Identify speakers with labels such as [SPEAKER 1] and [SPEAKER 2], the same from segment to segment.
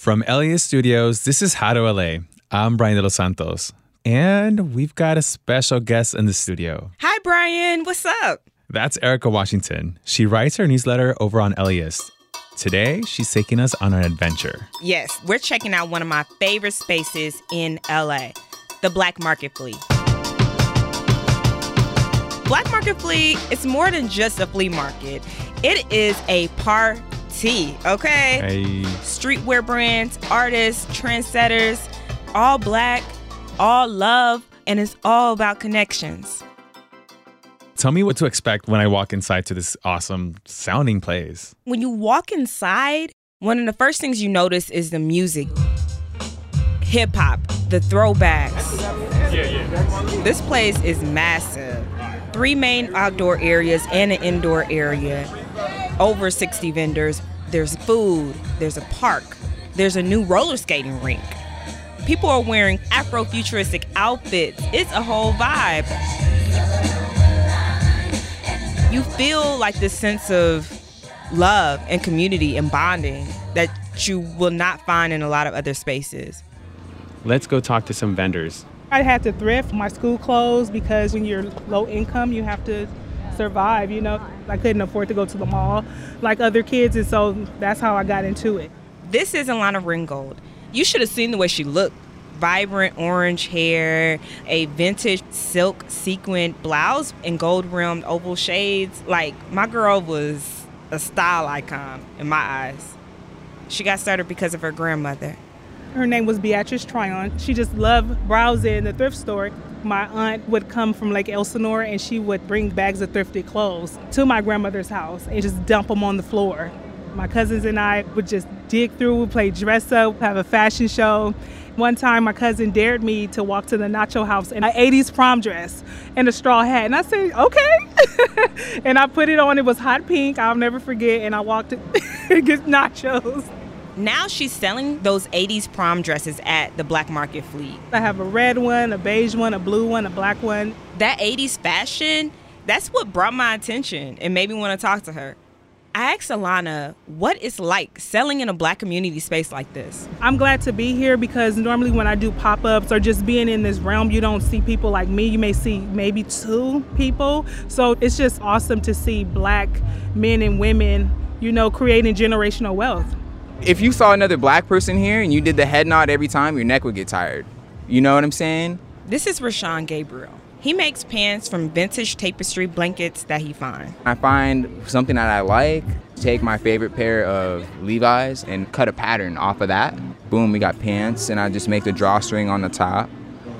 [SPEAKER 1] From LAist Studios, this is How to LA. I'm Brian De Los Santos, and we've got a special guest in the studio.
[SPEAKER 2] Hi, Brian. What's up?
[SPEAKER 1] That's Aaricka Washington. She writes her newsletter over on LAist. Today, she's taking us on an adventure.
[SPEAKER 2] Yes, we're checking out one of my favorite spaces in LA, the Black Market Flea. Black Market Flea is more than just a flea market. It is a party, okay?
[SPEAKER 1] Hey,
[SPEAKER 2] Streetwear brands, artists, trendsetters, all black, all love, and it's all about connections.
[SPEAKER 1] tell me what to expect when I walk inside to this awesome sounding place.
[SPEAKER 2] When you walk inside, one of the first things you notice is the music. Hip hop, the throwbacks. Yeah, yeah. This place is massive. Three main outdoor areas and an indoor area. Over 60 vendors. There's food, there's a park, there's a new roller skating rink. People are wearing Afrofuturistic outfits. It's a whole vibe. You feel like this sense of love and community and bonding that you will not find in a lot of other spaces.
[SPEAKER 3] Let's go talk to some vendors.
[SPEAKER 4] I had to thrift my school clothes because when you're low income, you have to survive. You know, I couldn't afford to go to the mall like other kids, and so that's how I got into it.
[SPEAKER 2] This is Alana Ringgold. You should have seen the way she looked. Vibrant orange hair, a vintage silk sequin blouse, and gold rimmed oval shades. Like, my girl was a style icon in my eyes. She got started because of her grandmother.
[SPEAKER 4] Her name was Beatrice Tryon. She just loved browsing the thrift store. My aunt would come from Lake Elsinore and she would bring bags of thrifted clothes to my grandmother's house and just dump them on the floor. My cousins and I would just dig through, we'd play dress up, have a fashion show. One time, my cousin dared me to walk to the Nacho house in an 80s prom dress and a straw hat. And I said, okay. and I put it on. It was hot pink. I'll never forget. And I walked to get nachos.
[SPEAKER 2] Now she's selling those 80s prom dresses at the Black Market Flea.
[SPEAKER 4] I have a red one, a beige one, a blue one, a black one.
[SPEAKER 2] That 80s fashion, that's what brought my attention and made me want to talk to her. I asked Alana what it's like selling in a black community space like this.
[SPEAKER 4] I'm glad to be here because normally when I do pop ups or just being in this realm, you don't see people like me. You may see maybe two people. So it's just awesome to see black men and women, you know, creating generational wealth.
[SPEAKER 5] If you saw another black person here and you did the head nod every time, your neck would get tired. You know what I'm saying?
[SPEAKER 2] This is Rashawn Gabriel. He makes pants from vintage tapestry blankets that he finds.
[SPEAKER 5] I find something that I like, take my favorite pair of Levi's and cut a pattern off of that. Boom, we got pants, and I just make the drawstring on the top.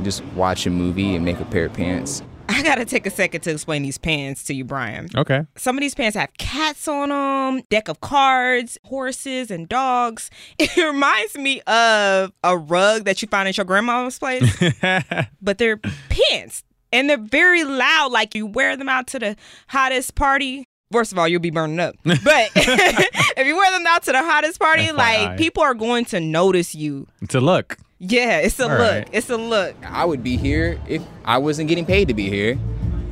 [SPEAKER 5] Just watch a movie and make a pair of pants.
[SPEAKER 2] I gotta take a second to explain these pants to you, Brian.
[SPEAKER 1] Okay.
[SPEAKER 2] Some of these pants have cats on them, deck of cards, horses, and dogs. It reminds me of a rug that you find at your grandma's place, but they're pants and they're very loud. Like you wear them out to the hottest party. First of all, you'll be burning up. But if you wear them out to the hottest party,
[SPEAKER 1] FYI.
[SPEAKER 2] like people are going to notice you.
[SPEAKER 1] to look.
[SPEAKER 2] Yeah, it's a
[SPEAKER 1] All
[SPEAKER 2] look.
[SPEAKER 1] right.
[SPEAKER 2] It's a look.
[SPEAKER 5] I would be here if I wasn't getting paid to be here.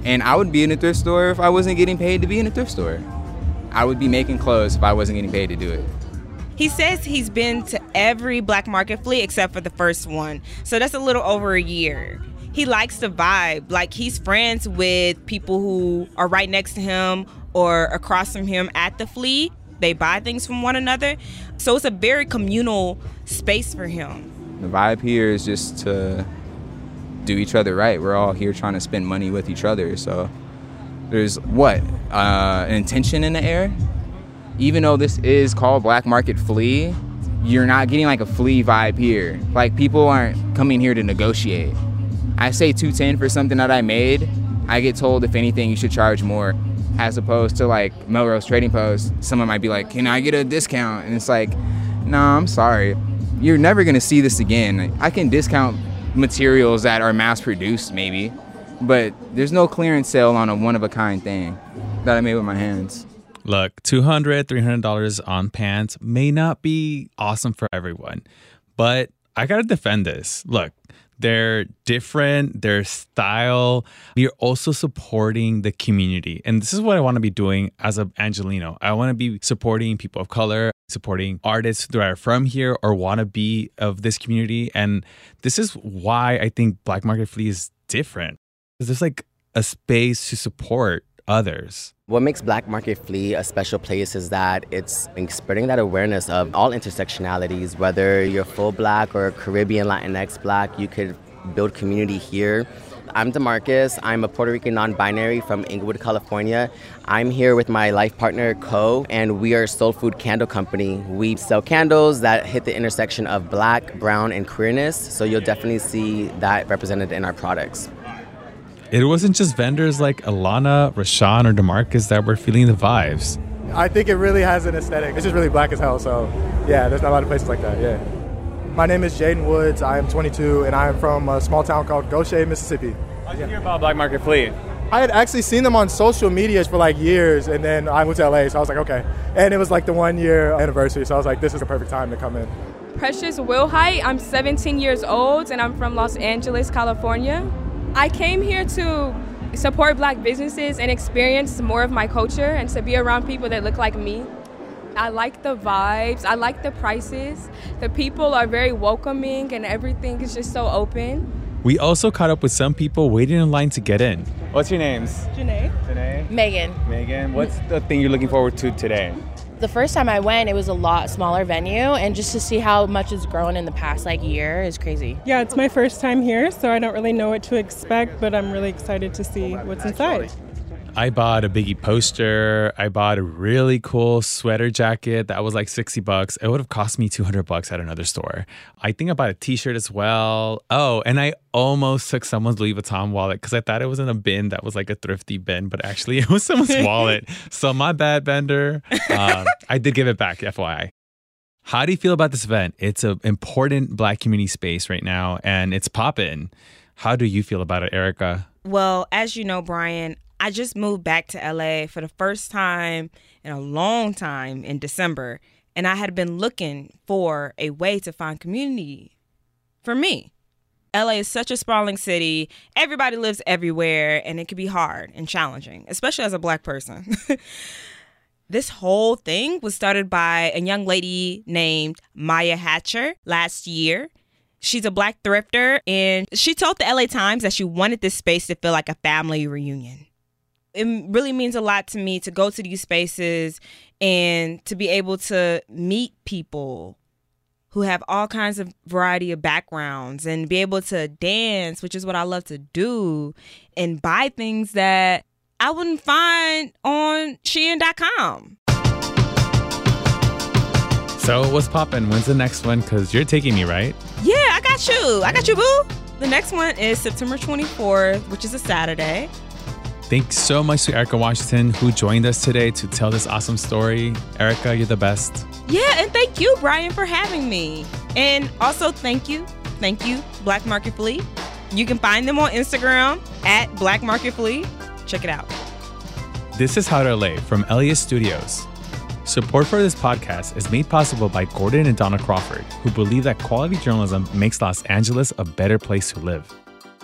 [SPEAKER 5] And I would be in a thrift store if I wasn't getting paid to be in a thrift store. I would be making clothes if I wasn't getting paid to do it.
[SPEAKER 2] He says he's been to every black market flea except for the first one. So that's a little over a year. He likes the vibe. Like he's friends with people who are right next to him or across from him at the flea. They buy things from one another. So it's a very communal space for him.
[SPEAKER 5] The vibe here is just to do each other right. We're all here trying to spend money with each other. So there's what? Uh, an intention in the air? Even though this is called Black Market Flea, you're not getting like a flea vibe here. Like people aren't coming here to negotiate. I say 210 for something that I made. I get told if anything you should charge more. As opposed to like Melrose Trading Post, someone might be like, "Can I get a discount?" And it's like, "No, I'm sorry. You're never gonna see this again. I can discount materials that are mass produced, maybe, but there's no clearance sale on a one of a kind thing that I made with my hands.
[SPEAKER 1] Look, $200, $300 on pants may not be awesome for everyone, but I gotta defend this. Look, they're different, their style. We're also supporting the community. And this is what I want to be doing as a Angeleno. I want to be supporting people of color, supporting artists that are from here or want to be of this community. And this is why I think Black Market Flea is different. There's like a space to support others.
[SPEAKER 6] What makes Black Market Flea a special place is that it's spreading that awareness of all intersectionalities, whether you're full black or Caribbean Latinx black, you could build community here. I'm Demarcus. I'm a Puerto Rican non binary from Inglewood, California. I'm here with my life partner, Co, and we are Soul Food Candle Company. We sell candles that hit the intersection of black, brown, and queerness, so you'll definitely see that represented in our products
[SPEAKER 1] it wasn't just vendors like Alana, Rashawn, or Demarcus that were feeling the vibes.
[SPEAKER 7] I think it really has an aesthetic. It's just really black as hell. So, yeah, there's not a lot of places like that. Yeah. My name is Jaden Woods. I am 22, and I am from a small town called Gautier, Mississippi.
[SPEAKER 3] How'd you hear about Black Market Flea?
[SPEAKER 7] I had actually seen them on social medias for like years, and then I moved to LA, so I was like, okay. And it was like the one year anniversary, so I was like, this is the perfect time to come in.
[SPEAKER 8] Precious Wilhite. I'm 17 years old, and I'm from Los Angeles, California. I came here to support black businesses and experience more of my culture and to be around people that look like me. I like the vibes, I like the prices. The people are very welcoming and everything is just so open.
[SPEAKER 1] We also caught up with some people waiting in line to get in.
[SPEAKER 3] What's your names?
[SPEAKER 8] Janae.
[SPEAKER 3] Janae.
[SPEAKER 9] Megan.
[SPEAKER 3] Megan. What's the thing you're looking forward to today?
[SPEAKER 9] The first time I went, it was a lot smaller venue, and just to see how much it's grown in the past like year is crazy.
[SPEAKER 10] Yeah, it's my first time here, so I don't really know what to expect, but I'm really excited to see what's inside.
[SPEAKER 1] I bought a Biggie poster. I bought a really cool sweater jacket that was like 60 bucks. It would have cost me 200 bucks at another store. I think I bought a t-shirt as well. Oh, and I almost took someone's Louis Vuitton wallet because I thought it was in a bin that was like a thrifty bin, but actually it was someone's wallet. So my bad, vendor. Um, I did give it back, FYI. How do you feel about this event? It's an important Black community space right now, and it's popping. How do you feel about it, Aaricka?
[SPEAKER 2] Well, as you know, Brian, I just moved back to LA for the first time in a long time in December, and I had been looking for a way to find community for me. LA is such a sprawling city. Everybody lives everywhere, and it can be hard and challenging, especially as a black person. this whole thing was started by a young lady named Maya Hatcher last year. She's a black thrifter, and she told the LA Times that she wanted this space to feel like a family reunion it really means a lot to me to go to these spaces and to be able to meet people who have all kinds of variety of backgrounds and be able to dance, which is what I love to do, and buy things that I wouldn't find on Shein.com.
[SPEAKER 1] So what's poppin'? When's the next one? Cause you're taking me, right?
[SPEAKER 2] Yeah, I got you. I got you, boo. The next one is September 24th, which is a Saturday.
[SPEAKER 1] Thanks so much to Aaricka Washington who joined us today to tell this awesome story. Aaricka, you're the best.
[SPEAKER 2] Yeah, and thank you, Brian, for having me. And also, thank you, thank you, Black Market Flea. You can find them on Instagram at Black Market Flea. Check it out.
[SPEAKER 1] This is How to LA from LAist Studios. Support for this podcast is made possible by Gordon and Donna Crawford, who believe that quality journalism makes Los Angeles a better place to live.